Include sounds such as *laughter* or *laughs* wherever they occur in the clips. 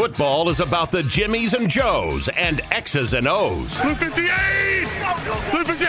Football is about the Jimmies and Joes and X's and O's. Blue 58! Blue 58!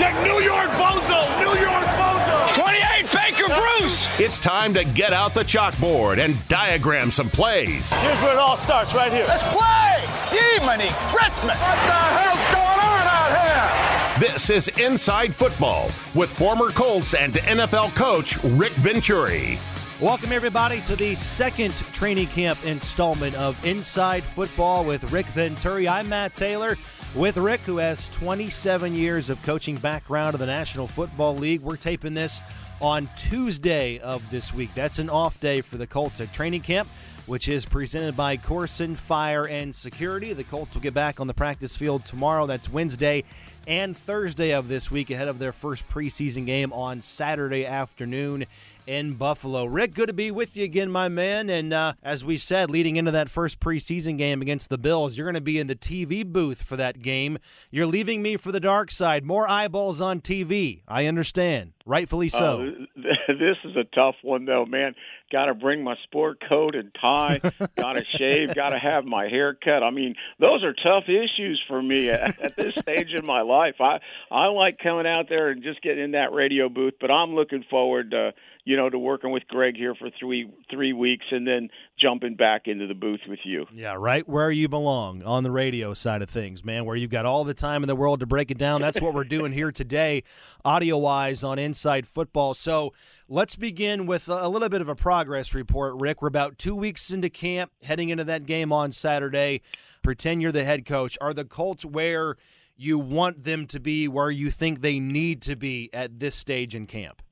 Check New York Bozo! New York Bozo! 28 Baker Bruce! It's time to get out the chalkboard and diagram some plays. Here's where it all starts, right here. Let's play! Gee, money, Christmas! What the hell's going on out here? This is Inside Football with former Colts and NFL coach Rick Venturi. Welcome, everybody, to the second training camp installment of Inside Football with Rick Venturi. I'm Matt Taylor with Rick, who has 27 years of coaching background in the National Football League. We're taping this on Tuesday of this week. That's an off day for the Colts at training camp, which is presented by Koorsen Fire and Security. The Colts will get back on the practice field tomorrow. That's Wednesday and Thursday of this week ahead of their first preseason game on Saturday afternoon in Buffalo. Rick, good to be with you again, my man. And uh, as we said, leading into that first preseason game against the Bills, you're going to be in the TV booth for that game. You're leaving me for the dark side. More eyeballs on TV. I understand. Rightfully so. Uh, *laughs* this is a tough one, though, man. Got to bring my sport coat and tie. Got to *laughs* shave. Got to have my hair cut. I mean, those are tough issues for me at, *laughs* at this stage in my life. I I like coming out there and just getting in that radio booth, but I'm looking forward to you know, to working with Greg here for three three weeks and then jumping back into the booth with you. Yeah, right where you belong on the radio side of things, man, where you've got all the time in the world to break it down. That's what we're doing here today, audio wise on Inside Football. So let's begin with a little bit of a progress report, Rick. We're about two weeks into camp, heading into that game on Saturday. Pretend you're the head coach. Are the Colts where you want them to be, where you think they need to be at this stage in camp?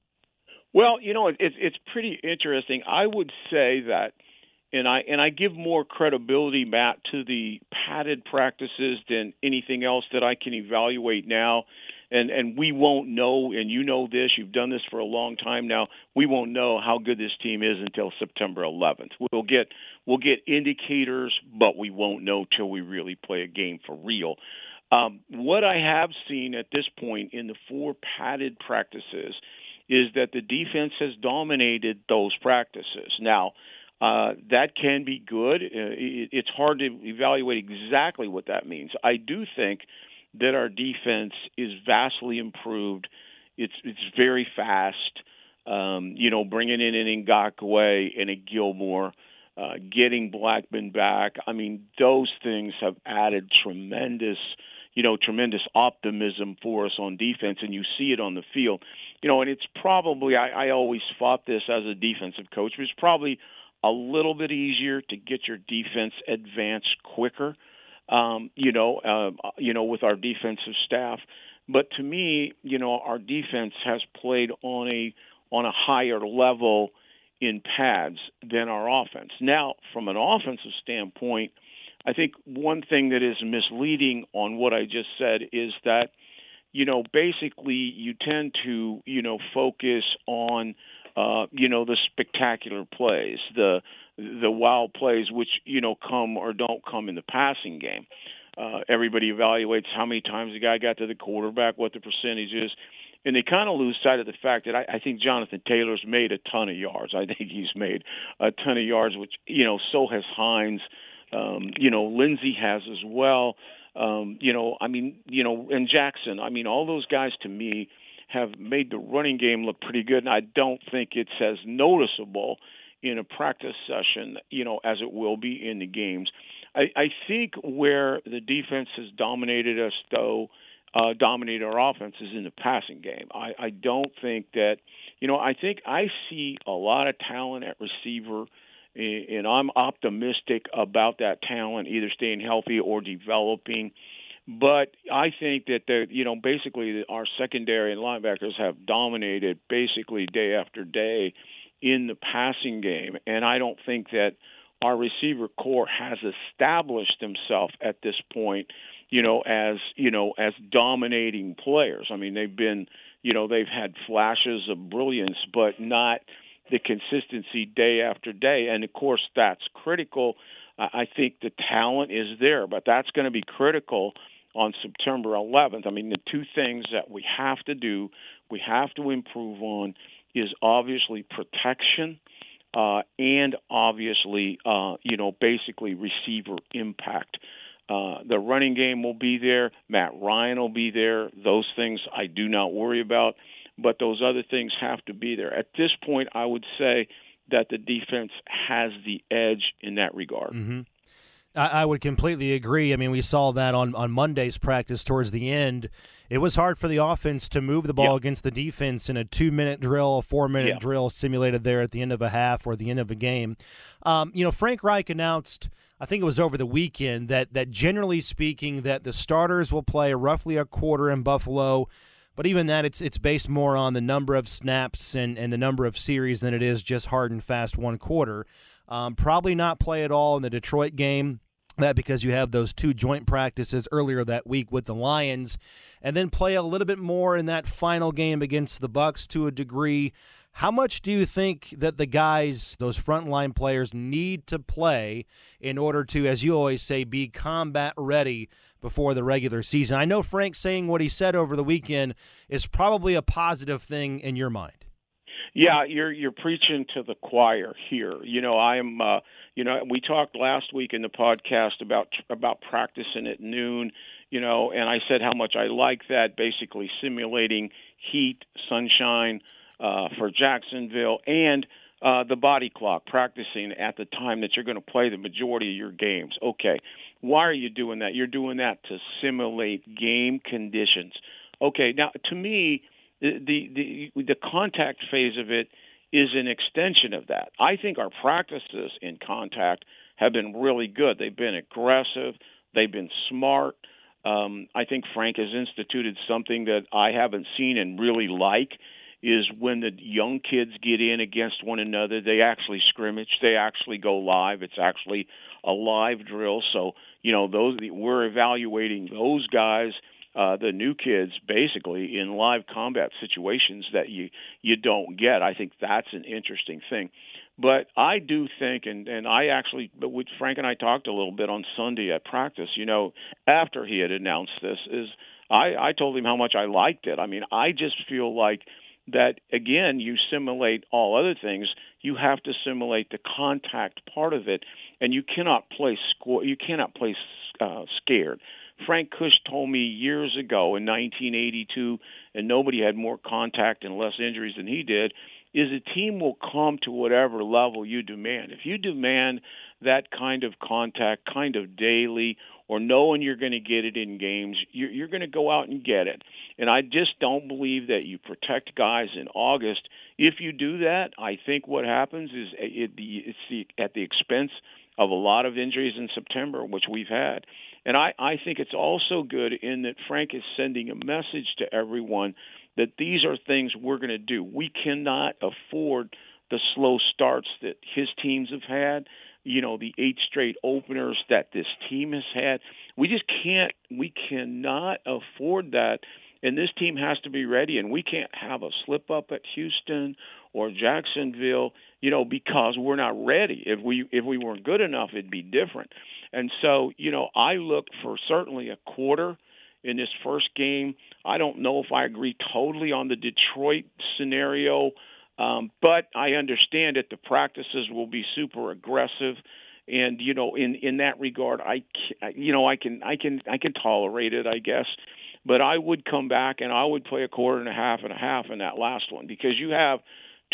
Well, you know, it's it's pretty interesting. I would say that, and I and I give more credibility, Matt, to the padded practices than anything else that I can evaluate now. And and we won't know, and you know this. You've done this for a long time now. We won't know how good this team is until September 11th. We'll get we'll get indicators, but we won't know till we really play a game for real. Um, what I have seen at this point in the four padded practices is that the defense has dominated those practices. Now, uh, that can be good. Uh, it's hard to evaluate exactly what that means. I do think that our defense is vastly improved. It's it's very fast. Um, you know, bringing in an Ngakoue and a Gilmore, uh, getting Blackmon back. I mean, those things have added tremendous you know, tremendous optimism for us on defense, and you see it on the field. You know, and it's probably I, I always fought this as a defensive coach. But It's probably a little bit easier to get your defense advanced quicker. Um, you know, uh, you know, with our defensive staff. But to me, you know, our defense has played on a on a higher level in pads than our offense. Now, from an offensive standpoint, I think one thing that is misleading on what I just said is that, you know, basically you tend to, you know, focus on, uh, you know, the spectacular plays, the the wild plays, which you know come or don't come in the passing game. Uh, everybody evaluates how many times the guy got to the quarterback, what the percentage is, and they kind of lose sight of the fact that I, I think Jonathan Taylor's made a ton of yards. I think he's made a ton of yards, which you know, so has Hines. Um, you know, Lindsay has as well. Um, you know, I mean, you know, and Jackson. I mean, all those guys to me have made the running game look pretty good, and I don't think it's as noticeable in a practice session, you know, as it will be in the games. I, I think where the defense has dominated us, though, uh, dominated our offense is in the passing game. I, I don't think that, you know, I think I see a lot of talent at receiver and I'm optimistic about that talent either staying healthy or developing. But I think that the you know basically our secondary and linebackers have dominated basically day after day in the passing game, and I don't think that our receiver corps has established himself at this point, you know, as you know as dominating players. I mean, they've been you know they've had flashes of brilliance, but not the consistency day after day. And of course, that's critical. I think the talent is there, but that's going to be critical on September 11th. I mean, the two things that we have to do, we have to improve on, is obviously protection. uh, and obviously, uh, you know, basically receiver impact. Uh, the running game will be there. Matt Ryan will be there. Those things I do not worry about, but those other things have to be there. At this point, I would say that the defense has the edge in that regard. Mm-hmm. I, I would completely agree. I mean, we saw that on, on Monday's practice towards the end. It was hard for the offense to move the ball against the defense in a two minute drill, a four minute drill simulated there at the end of a half or the end of a game. Um, you know, Frank Reich announced. I think it was over the weekend that that generally speaking that the starters will play roughly a quarter in Buffalo, but even that it's it's based more on the number of snaps and, and the number of series than it is just hard and fast one quarter. Um, probably not play at all in the Detroit game. That because you have those two joint practices earlier that week with the Lions, and then play a little bit more in that final game against the Bucs to a degree. How much do you think that the guys, those frontline players, need to play in order to, as you always say, be combat ready before the regular season? I know Frank saying what he said over the weekend is probably a positive thing in your mind. Yeah, you're you're preaching to the choir here. You know, I'm uh you know, we talked last week in the podcast about about practicing at noon, you know, and I said how much I like that basically simulating heat, sunshine uh for Jacksonville and uh the body clock practicing at the time that you're going to play the majority of your games. Okay. Why are you doing that? You're doing that to simulate game conditions. Okay, now to me, the the the contact phase of it is an extension of that. I think our practices in contact have been really good. They've been aggressive. They've been smart. Um, I think Frank has instituted something that I haven't seen and really like is when the young kids get in against one another, they actually scrimmage, they actually go live. It's actually a live drill. So you know those we're evaluating those guys uh, the new kids basically in live combat situations that you you don't get. I think that's an interesting thing. But I do think, and and I actually, but with Frank and I talked a little bit on Sunday at practice. You know, after he had announced this, is I I told him how much I liked it. I mean, I just feel like that again you simulate all other things you have to simulate the contact part of it and you cannot play score you cannot play uh, scared Frank Kush told me years ago in 1982, and nobody had more contact and less injuries than he did, is a team will come to whatever level you demand. If you demand that kind of contact, kind of daily, or knowing you're going to get it in games, you're, you're going to go out and get it. And I just don't believe that you protect guys in August. If you do that, I think what happens is it, it's the, at the expense of a lot of injuries in September, which we've had. And I, I think it's also good in that Frank is sending a message to everyone that these are things we're going to do. We cannot afford the slow starts that his teams have had, you know, the eight straight openers that this team has had. We just can't, we cannot afford that. And this team has to be ready, and we can't have a slip up at Houston or Jacksonville, you know, because we're not ready. If we if we weren't good enough, it'd be different. And so, you know, I look for certainly a quarter in this first game. I don't know if I agree totally on the Detroit scenario, um, but I understand that the practices will be super aggressive. And you know, in in that regard, I you know I can I can I can tolerate it, I guess. But I would come back and I would play a quarter and a half and a half in that last one because you have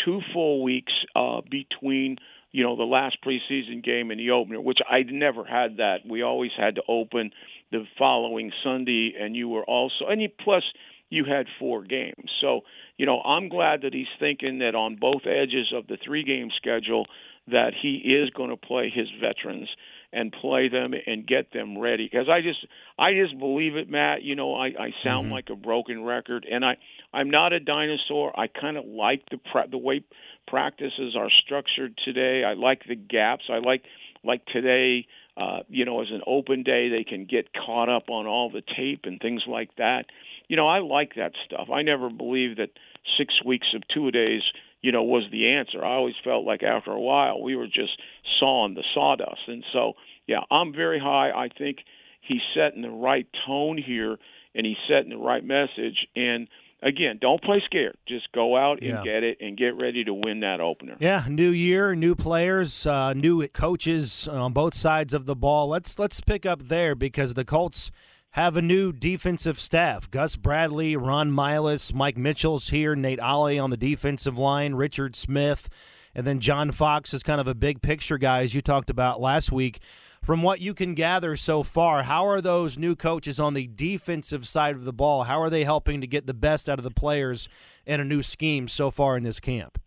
two full weeks uh, between you know, the last preseason game and the opener, which I'd never had that. We always had to open the following Sunday, and you were also, and you, plus you had four games. So, you know, I'm glad that he's thinking that on both edges of the three game schedule that he is going to play his veterans and play them and get them ready because I just I just believe it Matt you know I I sound mm-hmm. like a broken record and I I'm not a dinosaur I kind of like the pre- the way practices are structured today. I like the gaps. I like like today, uh, you know, as an open day, they can get caught up on all the tape and things like that. You know, I like that stuff. I never believed that six weeks of two a days, you know, was the answer. I always felt like after a while we were just sawing the sawdust. And so, yeah, I'm very high. I think he's setting the right tone here and he's setting the right message. And again, don't play scared. Just go out and Yeah. get it and get ready to win that opener. Yeah, new year, new players, uh, new coaches on both sides of the ball. Let's let's pick up there because the Colts have a new defensive staff. Gus Bradley, Ron Milus, Mike Mitchell's here, Nate Ollie on the defensive line, Richard Smith, and then John Fox is kind of a big picture guy, as you talked about last week. From what you can gather so far, how are those new coaches on the defensive side of the ball? How are they helping to get the best out of the players in a new scheme so far in this camp?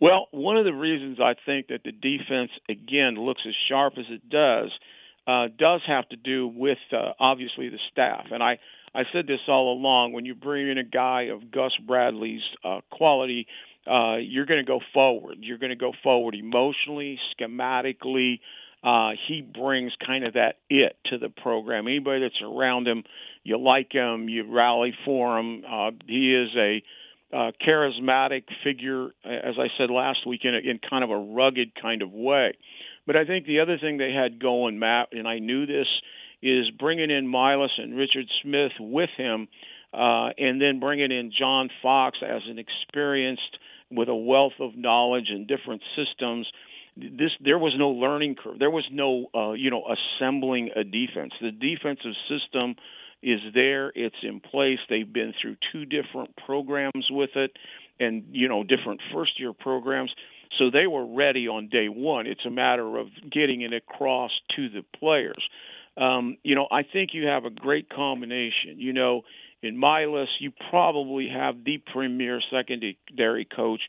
Well, one of the reasons I think that the defense again looks as sharp as it does uh, does have to do with uh, obviously the staff. And I I said this all along. When you bring in a guy of Gus Bradley's uh, quality, uh, you're going to go forward. You're going to go forward emotionally, schematically. Uh, he brings kind of that it to the program. Anybody that's around him, you like him, you rally for him. Uh, he is a uh, charismatic figure, as I said last week, in, a, in kind of a rugged kind of way. But I think the other thing they had going, Matt, and I knew this, is bringing in Milus and Richard Smith with him, uh, and then bringing in John Fox as an experienced with a wealth of knowledge and different systems. This there was no learning curve. There was no uh, you know assembling a defense. The defensive system is there. It's in place. They've been through two different programs with it, and you know different first year programs. So they were ready on day one. It's a matter of getting it across to the players. Um, you know, I think you have a great combination. You know, in my list, you probably have the premier secondary coach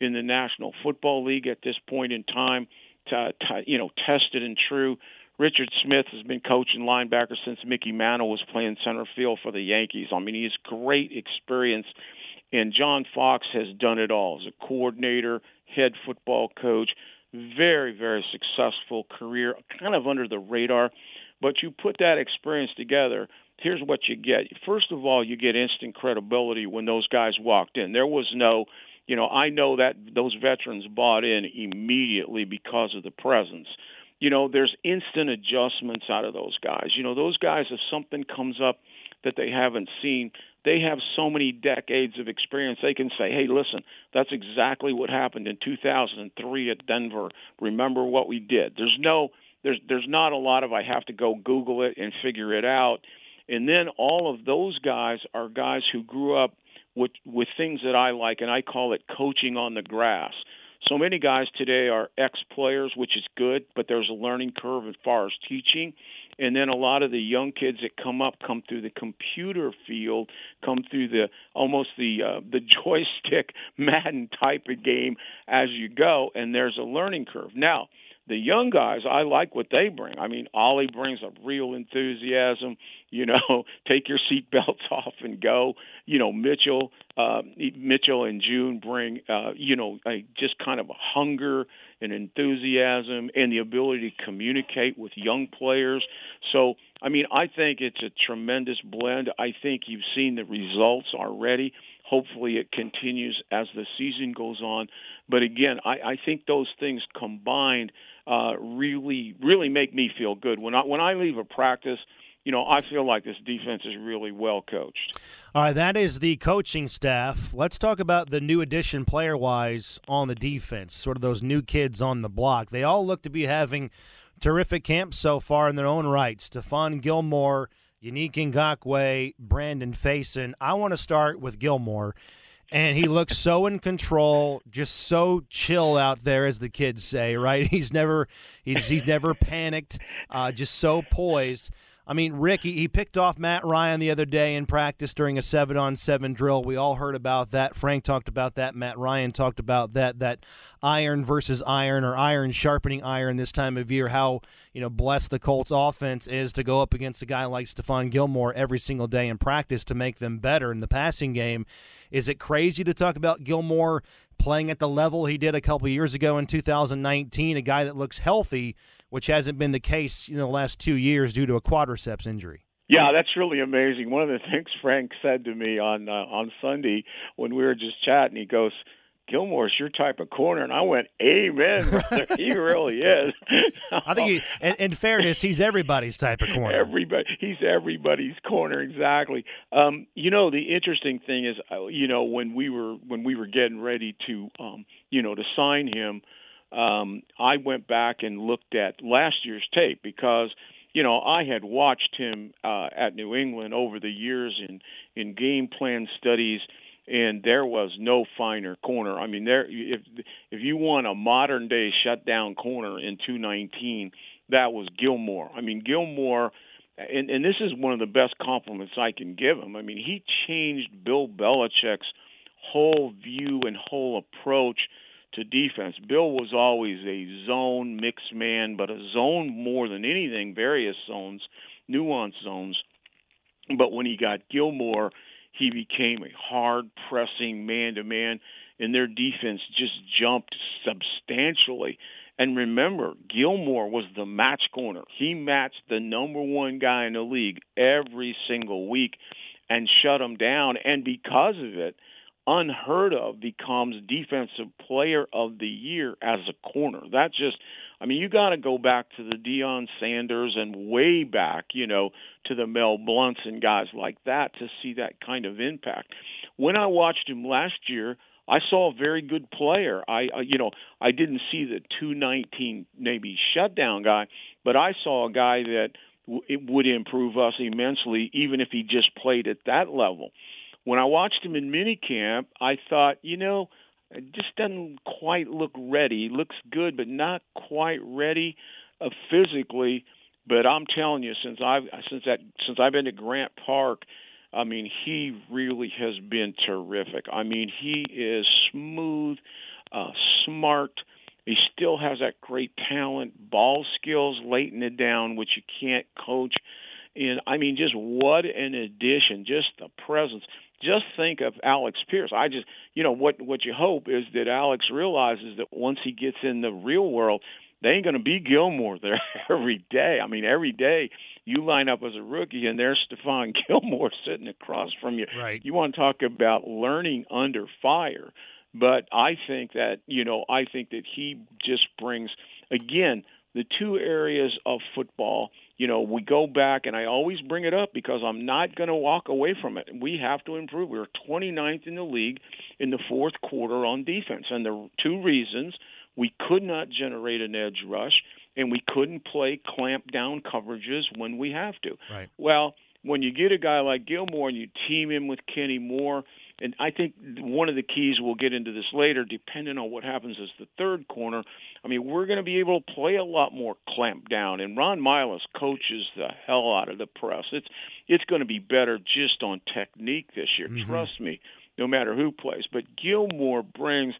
in the National Football League at this point in time. To, to, you know, tested and true. Richard Smith has been coaching linebacker since Mickey Mantle was playing center field for the Yankees. I mean, he has great experience. And John Fox has done it all as a coordinator, head football coach, very, very successful career, kind of under the radar. But you put that experience together, here's what you get. First of all, you get instant credibility when those guys walked in. There was no, you know, I know that those veterans bought in immediately because of the presence. You know, there's instant adjustments out of those guys. You know, those guys, if something comes up that they haven't seen, they have so many decades of experience. They can say, "Hey, listen, that's exactly what happened in 2003 at Denver. Remember what we did." There's no there's there's not a lot of I have to go Google it and figure it out. And then all of those guys are guys who grew up with with things that I like, and I call it coaching on the grass. So many guys today are ex players, which is good, but there's a learning curve as far as teaching. And then a lot of the young kids that come up come through the computer field, come through the almost the uh, the *laughs* joystick Madden type of game as you go, and there's a learning curve. Now, the young guys, I like what they bring. I mean, Ollie brings a real enthusiasm. You know, *laughs* take your seatbelts *laughs* off and go. You know, Mitchell, uh, Mitchell and June bring, uh, you know, a, just kind of a hunger and enthusiasm and the ability to communicate with young players. So, I mean, I think it's a tremendous blend. I think you've seen the results already. Hopefully, it continues as the season goes on. But again, I, I think those things combined uh, really, really make me feel good. When I when I leave a practice, you know, I feel like this defense is really well coached. All right, that is the coaching staff. Let's talk about the new addition player wise on the defense, sort of those new kids on the block. They all look to be having terrific camps so far in their own right. Stephon Gilmore, Yannick Ngakoue, Brandon Facyson. I want to start with Gilmore. And he looks so in control, just so chill out there, as the kids say. Right? *laughs* He's never he's he's never panicked, uh, just so poised. I mean, Rick, he, he picked off Matt Ryan the other day in practice during a seven on seven drill. We all heard about that. Frank talked about that. Matt Ryan talked about that. That iron versus iron or iron sharpening iron this time of year. How you know blessed the Colts offense is to go up against a guy like Stephon Gilmore every single day in practice to make them better in the passing game. Is it crazy to talk about Gilmore playing at the level he did a couple years ago in 2019? A guy that looks healthy which hasn't been the case in the last two years due to a quadriceps injury. Yeah, that's really amazing. One of the *laughs* things Frank said to me on uh, on Sunday when we were just chatting, he goes, Gilmore's your type of corner. And I went, Amen, *laughs* brother. he really is. I think, he, *laughs* in, in, fairness, he's everybody's type of corner. Everybody, he's everybody's corner, exactly. Um, you know, the interesting thing is, uh, you know, when we were when we were getting ready to, um, you know, to sign him, um, I went back and looked at last year's tape because you know, I had watched him uh, at New England over the years in in game plan studies, and there was no finer corner. I mean, there if if you want a modern day shutdown corner in 219, that was Gilmore. I mean, Gilmore. And, and this is one of the best compliments I can give him. I mean, he changed Bill Belichick's whole view and whole approach to defense. Bill was always a zone mixed man, but a zone more than anything, various zones, nuanced zones. But when he got Gilmore, he became a hard pressing man to man, and their defense just jumped substantially. And remember, Gilmore was the match corner. He matched the number one guy in the league every single week and shut him down. And because of it, unheard of becomes defensive player of the year as a corner. That just I mean, you got to go back to the Deion Sanders and way back, you know, to the Mel Blounts and guys like that to see that kind of impact. When I watched him last year, I saw a very good player. I, you know, I didn't see the 219 maybe shutdown guy, but I saw a guy that it would improve us immensely, even if he just played at that level when I watched him in minicamp, I thought, you know, it just doesn't quite look ready. Looks good, but not quite ready uh, physically. But I'm telling you, since I've since that since I've been to Grand Park, I mean, he really has been terrific. I mean, he is smooth, uh, smart. He still has that great talent, ball skills, laying it down, which you can't coach. And I mean, just what an addition! Just the presence just think of Alec Pierce. I just, you know, what what you hope is that Alex realizes that once he gets in the real world, they ain't going to be Gilmore there *laughs* every day. I mean, every day you line up as a rookie and there's Stephon *laughs* Gilmore sitting across from you. Right. You want to talk about learning under fire. But I think that, you know, I think that he just brings again the two areas of football you know, we go back, and I always bring it up because I'm not going to walk away from it. We have to improve. We are 29th in the league in the fourth quarter on defense, and the two reasons we could not generate an edge rush, and we couldn't play clamp down coverages when we have to. Right. Well, when you get a guy like Gilmore and you team him with Kenny Moore – and I think one of the keys we'll get into this later, depending on what happens as the third corner. I mean, we're going to be able to play a lot more clamp down, and Ron Milus coaches the hell out of the press. It's it's going to be better just on technique this year. Mm-hmm. Trust me, no matter who plays. But Gilmore brings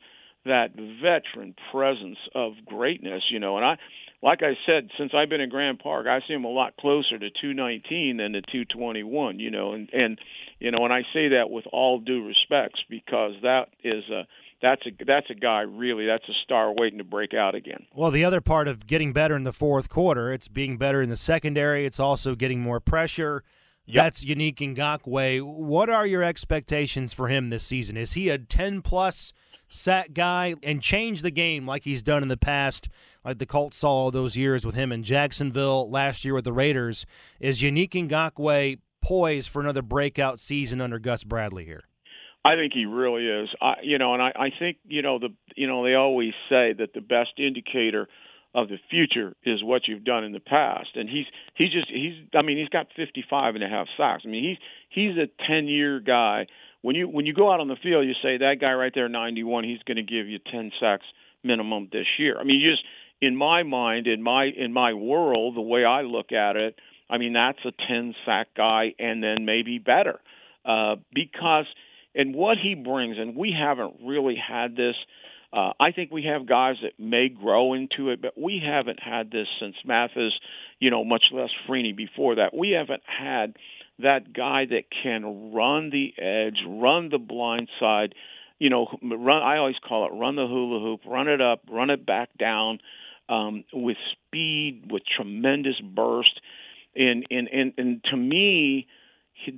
that veteran presence of greatness, you know, and I like I said, since I've been in Grand Park, I see him a lot closer to 219 than to 221. You know, and and you know, and I say that with all due respects because that is a that's a that's a guy really that's a star waiting to break out again. Well, the other part of getting better in the fourth quarter, it's being better in the secondary. It's also getting more pressure. Yep. That's in Ngakoue. What are your expectations for him this season? Is he a 10 plus sack guy and change the game like he's done in the past? like the Colts saw those years with him in Jacksonville, last year with the Raiders. Is Yannick Ngakoue poised for another breakout season under Gus Bradley here? I think he really is. I, you know, and I, I think you know the you know they always say that the best indicator of the future is what you've done in the past, and he's he's just he's I mean he's got 55 and a half sacks. I mean he's he's a 10 year guy. When you when you go out on the field, you say that guy right there 91, he's going to give you 10 sacks minimum this year. I mean you just in my mind, in my in my world, the way I look at it, I mean that's a ten sack guy, and then maybe better, uh, because and what he brings, and we haven't really had this. Uh, I think we have guys that may grow into it, but we haven't had this since Mathis, you know, much less Freeney before that. We haven't had that guy that can run the edge, run the blind side, you know, run. I always call it run the hula hoop, run it up, run it back down um, with speed, with tremendous burst, and and and, and to me,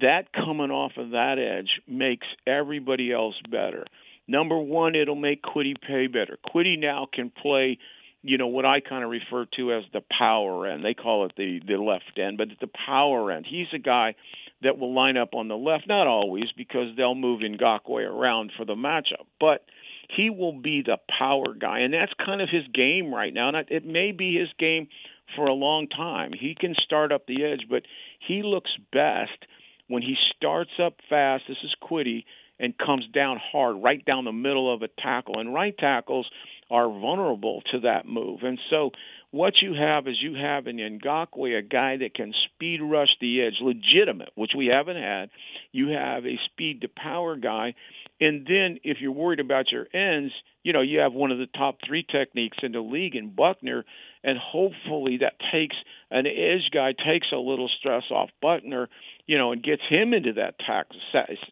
that coming off of that edge makes everybody else better. Number one, it'll make Kwity Paye better. Kwity now can play, you know, what I kind of refer to as the power end. They call it the the left end, but it's the power end. He's a guy that will line up on the left, not always because they'll move Ngakoue around for the matchup, but he will be the power guy, and that's kind of his game right now. And it may be his game for a long time. He can start up the edge, but he looks best when he starts up fast. This is Kwity and comes down hard, right down the middle of a tackle. And right tackles are vulnerable to that move. And so what you have is you have in Ngakoue a guy that can speed rush the edge, legitimate, which we haven't had. You have a speed to power guy. And then if you're worried about your ends, you know, you have one of the top three techniques in the league in Buckner, and hopefully that takes an edge guy takes a little stress off Buckner, you know, and gets him into that tax,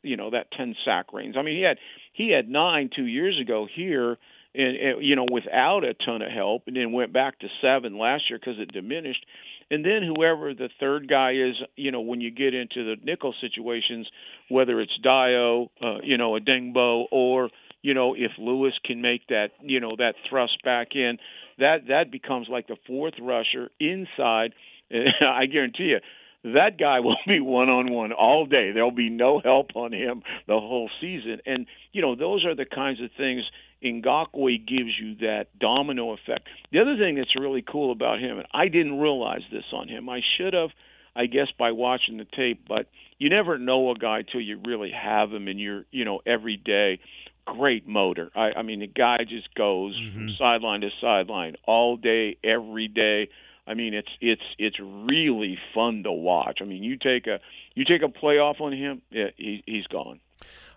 you know, that 10 sack range. I mean, he had he had nine two years ago here, and, and you know, without a ton of help, and then went back to seven last year because it diminished. And then whoever the third guy is, you know, when you get into the nickel situations, whether it's Dayo, uh, you know, Odeyingbo, or you know, if Lewis can make that, you know, that thrust back in, that that becomes like the fourth rusher inside. *laughs* I guarantee you, that guy will be one on one all day. There'll be no help on him the whole season. And you know, those are the kinds of things Ngakoue gives you that domino effect. The other thing that's really cool about him, and I didn't realize this on him, I should have, I guess, by watching the tape, but you never know a guy till you really have him in your, you know, every day. Great motor. I, I mean, the guy just goes mm-hmm. from sideline to sideline all day, every day. I mean, it's it's it's really fun to watch. I mean, you take a you take a playoff on him, yeah, he, he's gone.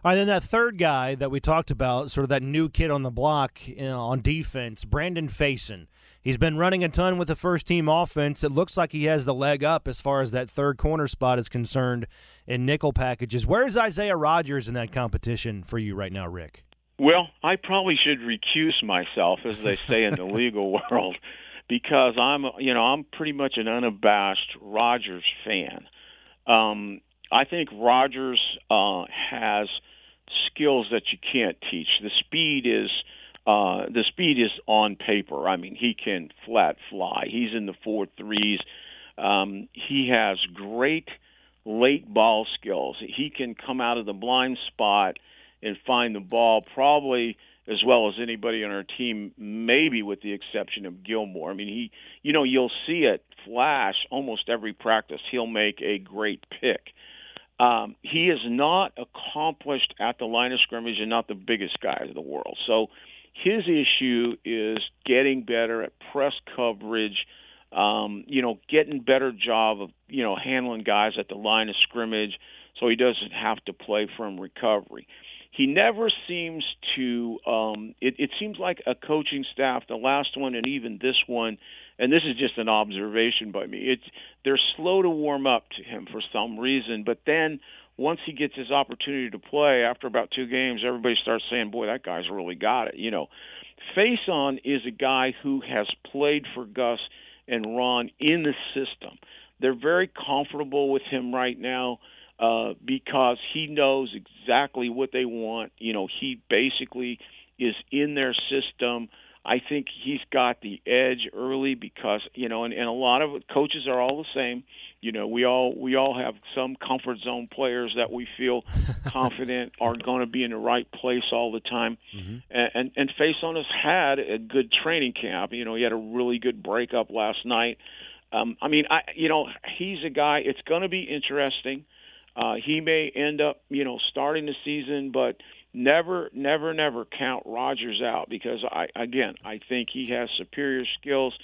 All right, then that third guy that we talked about, sort of that new kid on the block you know, on defense, Brandon Facyson. He's been running a ton with the first team offense. It looks like he has the leg up as far as that third corner spot is concerned in nickel packages. Where is Isaiah Rodgers in that competition for you right now, Rick? Well, I probably should recuse myself, as they say in the *laughs* legal world, because I'm, you know, I'm pretty much an unabashed Rodgers fan. Um, I think Rodgers uh, has skills that you can't teach. The speed is uh, the speed is on paper. I mean, he can flat fly. He's in the four threes. Um, he has great late ball skills. He can come out of the blind spot and find the ball probably as well as anybody on our team, maybe with the exception of Gilmore. I mean, he, you know, you'll see it flash almost every practice. He'll make a great pick. Um, he is not accomplished at the line of scrimmage and not the biggest guy in the world. So his issue is getting better at press coverage, um, you know, getting better job of, you know, handling guys at the line of scrimmage so he doesn't have to play from recovery. He never seems to um it, it seems like a coaching staff, the last one and even this one, and this is just an observation by me. It's they're slow to warm up to him for some reason, but then once he gets his opportunity to play after about two games, everybody starts saying, "Boy, that guy's really got it." You know, Facyson is a guy who has played for Gus and Ron in the system. They're very comfortable with him right now uh, because he knows exactly what they want. You know, he basically is in their system. I think he's got the edge early because you know, and, and a lot of coaches are all the same. You know, we all we all have some comfort zone players that we feel *laughs* confident are going to be in the right place all the time. Mm-hmm. And and, and Facyson has had a good training camp. You know, he had a really good breakup last night. Um, I mean, I you know, he's a guy. It's going to be interesting. Uh, he may end up, you know, starting the season, but never, never, never count Rodgers out because I, again, I think he has superior skills,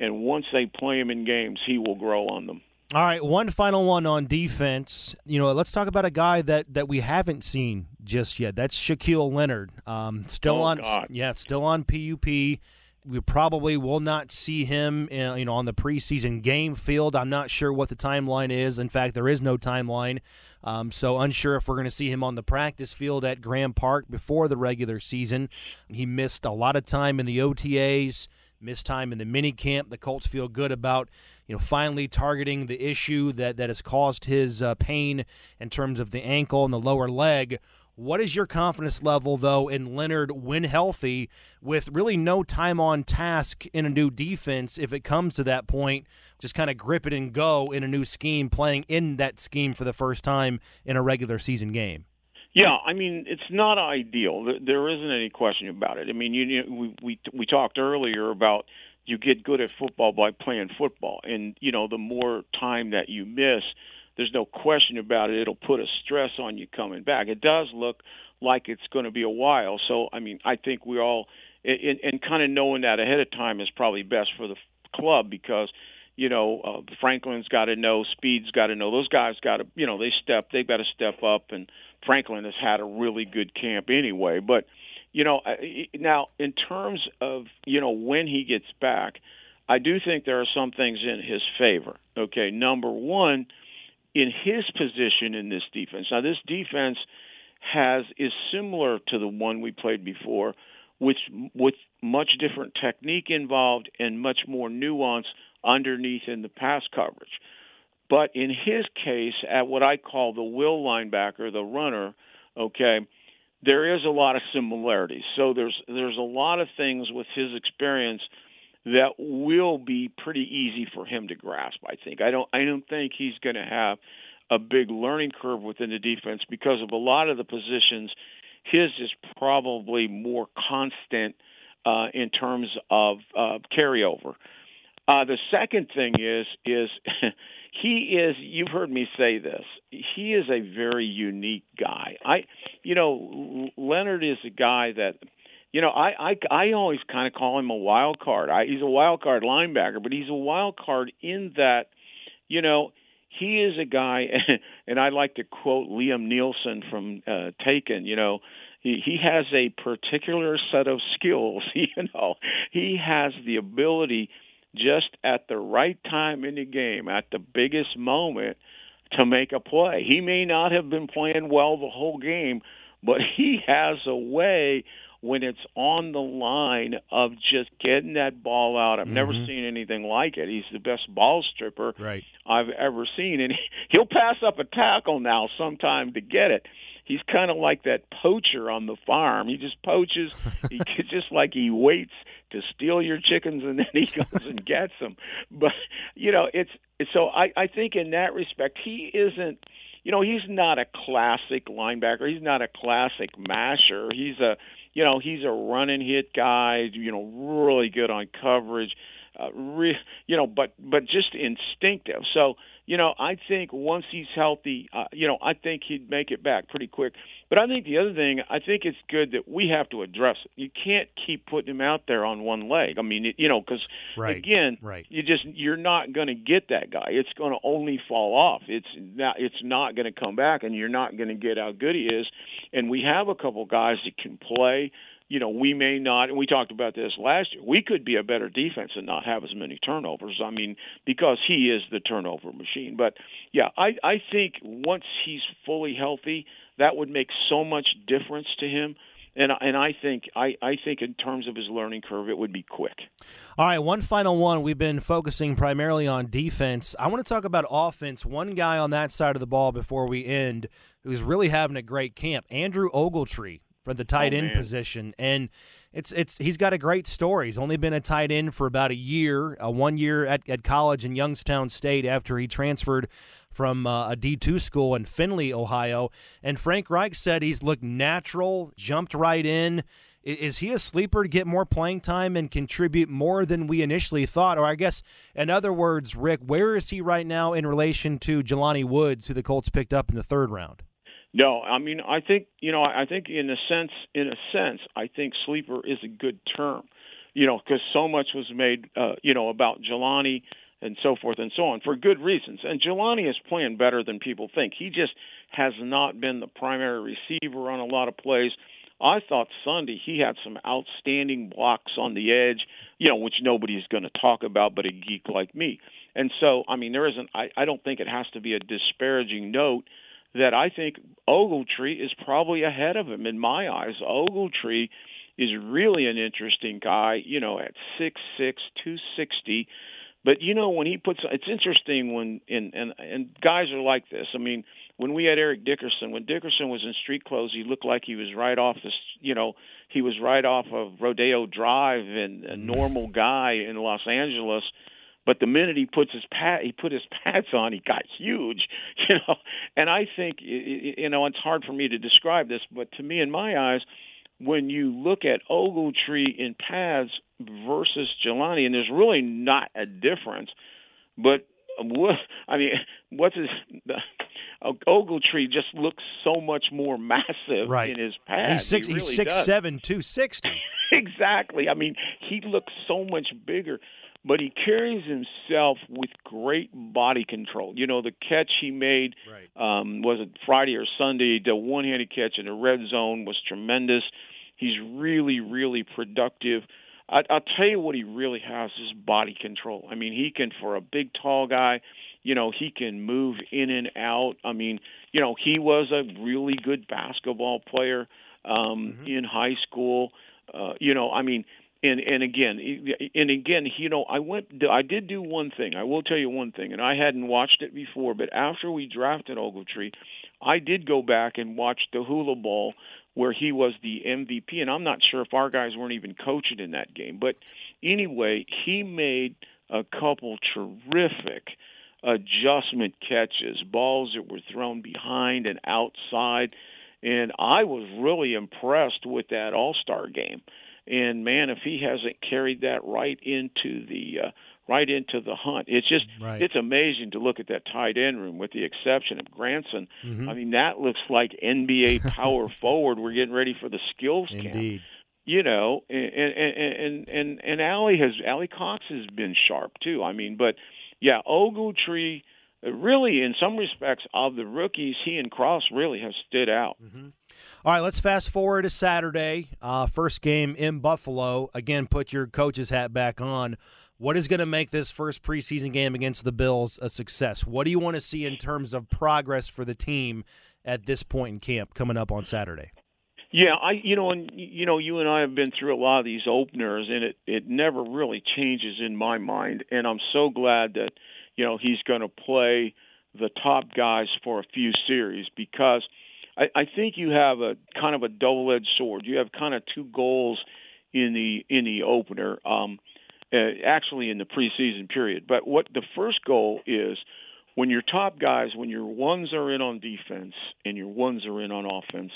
and once they play him in games, he will grow on them. All right, one final one on defense. You know, let's talk about a guy that, that we haven't seen just yet. That's Shaquille Leonard. Um, still oh, on, God. yeah, still on PUP. We probably will not see him, in, you know, on the preseason game field. I'm not sure what the timeline is. In fact, there is no timeline. Um, so unsure if we're going to see him on the practice field at Grand Park before the regular season. He missed a lot of time in the OTAs, missed time in the mini camp. The Colts feel good about you know finally targeting the issue that that has caused his uh, pain in terms of the ankle and the lower leg. What is your confidence level, though, in Leonard when healthy, with really no time on task in a new defense if it comes to that point? Just kind of grip it and go in a new scheme, playing in that scheme for the first time in a regular season game. Yeah, I mean it's not ideal. There isn't any question about it. I mean, you we we we talked earlier about you get good at football by playing football, and you know the more time that you miss, there's no question about it. It'll put a stress on you coming back. It does look like it's going to be a while. So I mean, I think we all and, and kind of knowing that ahead of time is probably best for the club because you know uh, Franklin's got to know, Speed's got to know. Those guys got to you know they step they've got to step up and Franklin has had a really good camp anyway. But you know, now in terms of you know when he gets back, I do think there are some things in his favor. Okay, number one, in his position in this defense. Now, this defense has is similar to the one we played before, with with much different technique involved and much more nuance underneath in the pass coverage. But in his case, at what I call the will linebacker, the runner, okay, there is a lot of similarities. So there's there's a lot of things with his experience that will be pretty easy for him to grasp. I think. I don't. I don't think he's going to have a big learning curve within the defense because of a lot of the positions. His is probably more constant uh, in terms of uh, carryover. Uh, the second thing is is *laughs* he is you've heard me say this he is a very unique guy i you know leonard is a guy that you know i i i always kind of call him a wild card I, he's a wild card linebacker but he's a wild card in that you know he is a guy *laughs* and i like to quote liam neeson from uh taken you know he he has a particular set of skills *laughs* you know he has the ability just at the right time in the game, at the biggest moment, to make a play. He may not have been playing well the whole game, but he has a way when it's on the line of just getting that ball out. I've mm-hmm. never seen anything like it. He's the best ball stripper right. I've ever seen, and he'll pass up a tackle now sometime to get it. He's kind of like that poacher on the farm. He just poaches. he *laughs* just like he waits to steal your chickens and then he goes and gets them. But you know, it's so I I think in that respect he isn't you know, he's not a classic linebacker. He's not a classic masher. He's a you know, he's a run and hit guy, you know, really good on coverage. Uh, re, you know, but but just instinctive. So you know, I think once he's healthy, uh, you know, I think he'd make it back pretty quick. But I think the other thing, I think it's good that we have to address it. You can't keep putting him out there on one leg. I mean, you know, because right. again, right. you just you're not going to get that guy. It's going to only fall off. It's not. It's not going to come back, and you're not going to get how good he is. And we have a couple guys that can play you know, we may not, and we talked about this last year, we could be a better defense and not have as many turnovers. I mean, because he is the turnover machine. But yeah, I, I think once he's fully healthy, that would make so much difference to him. And, and I think I, I think in terms of his learning curve, it would be quick. All right, one final one. We've been focusing primarily on defense. I want to talk about offense. One guy on that side of the ball before we end who's really having a great camp, Andrew Ogletree for the tight oh, end man. position, and it's it's he's got a great story. He's only been a tight end for about a year, uh, one year at, at college in Youngstown State after he transferred from uh, a D2 school in Findlay, Ohio. And Frank Reich said he's looked natural, jumped right in. Is he a sleeper to get more playing time and contribute more than we initially thought? Or I guess, in other words, Rick, where is he right now in relation to Jelani Woods, who the Colts picked up in the third round? No, I mean I think you know I think in a sense in a sense I think sleeper is a good term, you know because so much was made uh, you know about Jelani and so forth and so on for good reasons. And Jelani is playing better than people think. He just has not been the primary receiver on a lot of plays. I thought Sunday he had some outstanding blocks on the edge, you know, which nobody's going to talk about but a geek like me. And so, I mean, there isn't. I, I don't think it has to be a disparaging note that I think Ogletree is probably ahead of him in my eyes. Ogletree is really an interesting guy, you know, at six six two sixty. But you know when he puts it's interesting when and and and guys are like this. I mean, when we had Eric Dickerson, when Dickerson was in street clothes, he looked like he was right off the, you know, he was right off of Rodeo Drive and a mm. normal guy in Los Angeles. But the minute he puts his pad, he put his *laughs* pads on, he got huge, *laughs* you know. And I think, you know, it's hard for me to describe this, but to me, in my eyes, when you look at Ogletree in pads versus Jelani, and there's really not a difference, but what I mean, *laughs* what's his the, Ogletree just looks so much more massive right. in his pads. He's six, he really he's six does. seven, two sixty. exactly. I mean, he looks so much bigger, but he carries himself with great body control. You know, the catch he made Right. um, was it Friday or Sunday? The one-handed catch in the red zone was tremendous. He's really, really productive. I, I'll tell you what he really has is body control. I mean, he can for a big, tall guy. You know, he can move in and out. I mean, you know, he was a really good basketball player um, in high school. Uh, you know, I mean, and and again, and again, you know, I went, I did do one thing. I will tell you one thing, and I hadn't watched it before, but after we drafted Ogletree, I did go back and watch the Hula Bowl where he was the MVP, and I'm not sure if our guys weren't even coaching in that game, but anyway, he made a couple terrific adjustment catches, balls that were thrown behind and outside, and I was really impressed with that All Star game. And man, if he hasn't carried that right into the uh, right into the hunt, it's just Right. it's amazing to look at that tight end room, with the exception of Granson. Mm-hmm. I mean, that looks like NBA *laughs* power forward. We're getting ready for the skills camp you know, and and and and and Alie has Alie-Cox has been sharp too. I mean, but yeah, Ogletree uh, really, in some respects, of the rookies, he and Cross really have stood out. All right, let's fast forward to Saturday. Uh, first game in Buffalo. Again, put your coach's hat back on. What is going to make this first preseason game against the Bills a success? What do you want to see in terms of progress for the team at this point in camp coming up on Saturday? Yeah, I you know, and you know, you and I have been through a lot of these openers, and it it never really changes in my mind. And I'm so glad that you know he's going to play the top guys for a few series because I, I think you have a kind of a double-edged sword. You have kind of two goals in the in the opener, um, uh, actually in the preseason period. But what the first goal is when your top guys, when your ones are in on defense and your ones are in on offense,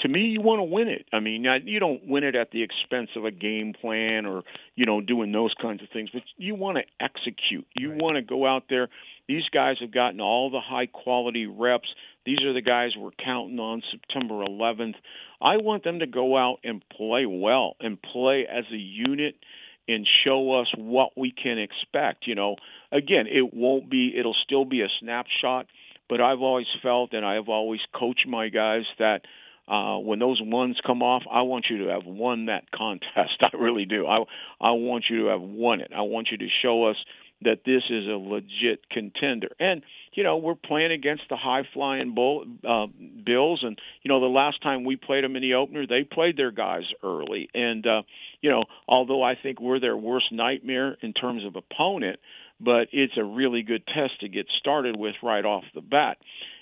to me, you want to win it. I mean, you don't win it at the expense of a game plan or you know doing those kinds of things, but you want to execute. You want to go out there. These guys have gotten all the high quality reps. These are the guys we're counting on September 11th. I want them to go out and play well and play as a unit and show us what we can expect. You know, again, it won't be. It'll still be a snapshot. But I've always felt, and I've always coached my guys that uh, when those ones come off, I want you to have won that contest. *laughs* I really do. I I want you to have won it. I want you to show us that this is a legit contender. And you know we're playing against the high flying bull uh, Bills, and you know the last time we played them in the opener, they played their guys early. And uh, you know although I think we're their worst nightmare in terms of opponent, but it's a really good test to get started with right off the bat.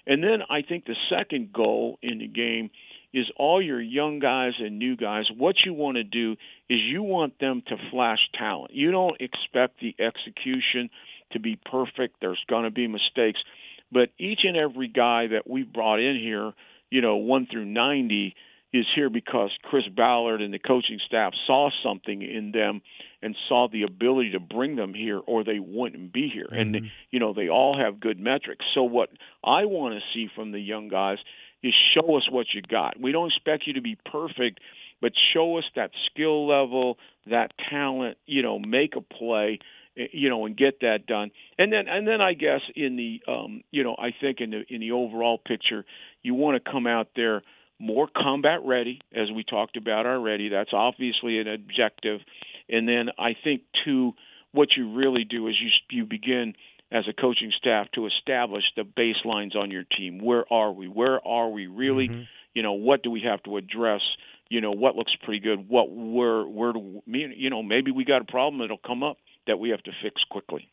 And then I think the second goal in the game is all your young guys and new guys. What you want to do is you want them to flash talent. You don't expect the execution to be perfect. There's going to be mistakes, but each and every guy that we brought in here, you know, 1 through 90 is here because Chris Ballard and the coaching staff saw something in them and saw the ability to bring them here or they wouldn't be here. And mm-hmm. you know, they all have good metrics. So what I want to see from the young guys is show us what you got. We don't expect you to be perfect, but show us that skill level, that talent, you know, make a play eh, you know and get that done. And then and then i guess in the um you know i think in the in the overall picture you want to come out there more combat ready as we talked about already. That's obviously an objective. And then i think too what you really do is you you begin as a coaching staff to establish the baselines on your team. Where are we? Where are we really? Mm-hmm. You know what do we have to address? You know what looks pretty good? What where where do me you know maybe we got a problem that'll come up that we have to fix quickly.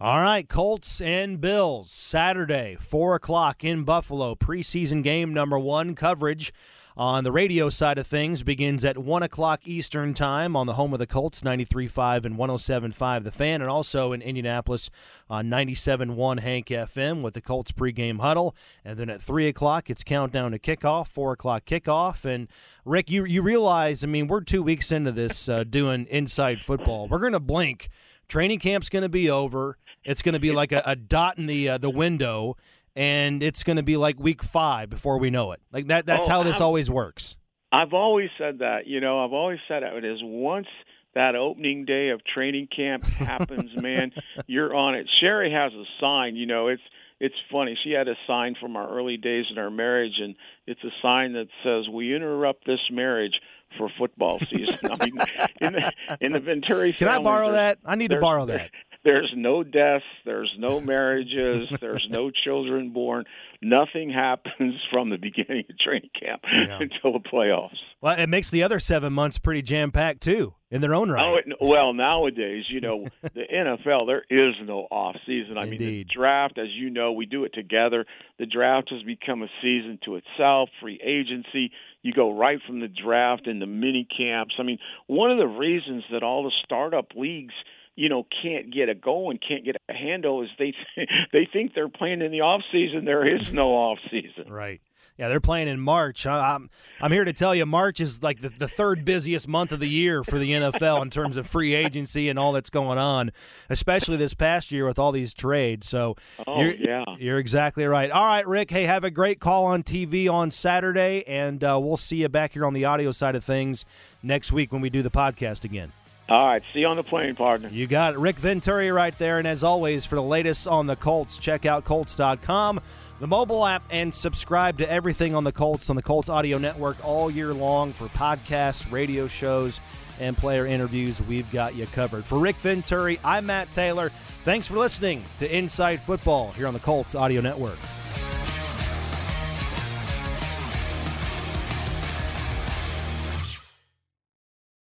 All right, Colts and Bills, Saturday, 4 o'clock in Buffalo. Preseason game number one coverage on the radio side of things begins at 1 o'clock Eastern Time on the home of the Colts, 93.5 and 107.5 The Fan, and also in Indianapolis on 97.1 Hank FM with the Colts pregame huddle. And then at 3 o'clock, it's countdown to kickoff, 4 o'clock kickoff. And Rick, you, you realize, I mean, we're two weeks into this uh, doing inside football. We're going to blink. Training camp's going to be over. It's going to be like a, a dot in the uh, the window, and it's going to be like week five before we know it. Like that. That's oh, how this I've, always works. I've always said that. You know, I've always said it is once that opening day of training camp happens, *laughs* man, you're on it. Sherry has a sign. You know, it's it's funny. She had a sign from our early days in our marriage, and it's a sign that says, "We interrupt this marriage for football season." *laughs* I mean, in the in the Venturi. Can I borrow that? I need to borrow that. There's no deaths. There's no marriages. *laughs* there's no children born. Nothing happens *laughs* from the beginning of training camp yeah. *laughs* until the playoffs. Well, it makes the other seven months pretty jam packed too, in their own right. Oh, it, well, nowadays, you know, the NFL there is no off season. I Indeed. mean, the draft, as you know, we do it together. The draft has become a season to itself. Free agency, you go right from the draft into mini camps. I mean, one of the reasons that all the startup leagues you know can't get a goal and can't get a handle is they *laughs* they think they're playing in the off season. There is no off season. Right. Yeah, they're playing in March. I'm I'm here to tell you, March is like the, the third busiest month of the year for the NFL in terms of free agency and all that's going on, especially this past year with all these trades. So, oh, you're, yeah, you're exactly right. All right, Rick. Hey, have a great call on TV on Saturday, and uh, we'll see you back here on the audio side of things next week when we do the podcast again. All right. See you on the plane, partner. You got. Rick Venturi right there. And as always, for the latest on the Colts, check out Colts.com, the mobile app, and subscribe to everything on the Colts on the Colts Audio Network all year long for podcasts, radio shows, and player interviews. We've got you covered. For Rick Venturi, I'm Matt Taylor. Thanks for listening to Inside Football here on the Colts Audio Network.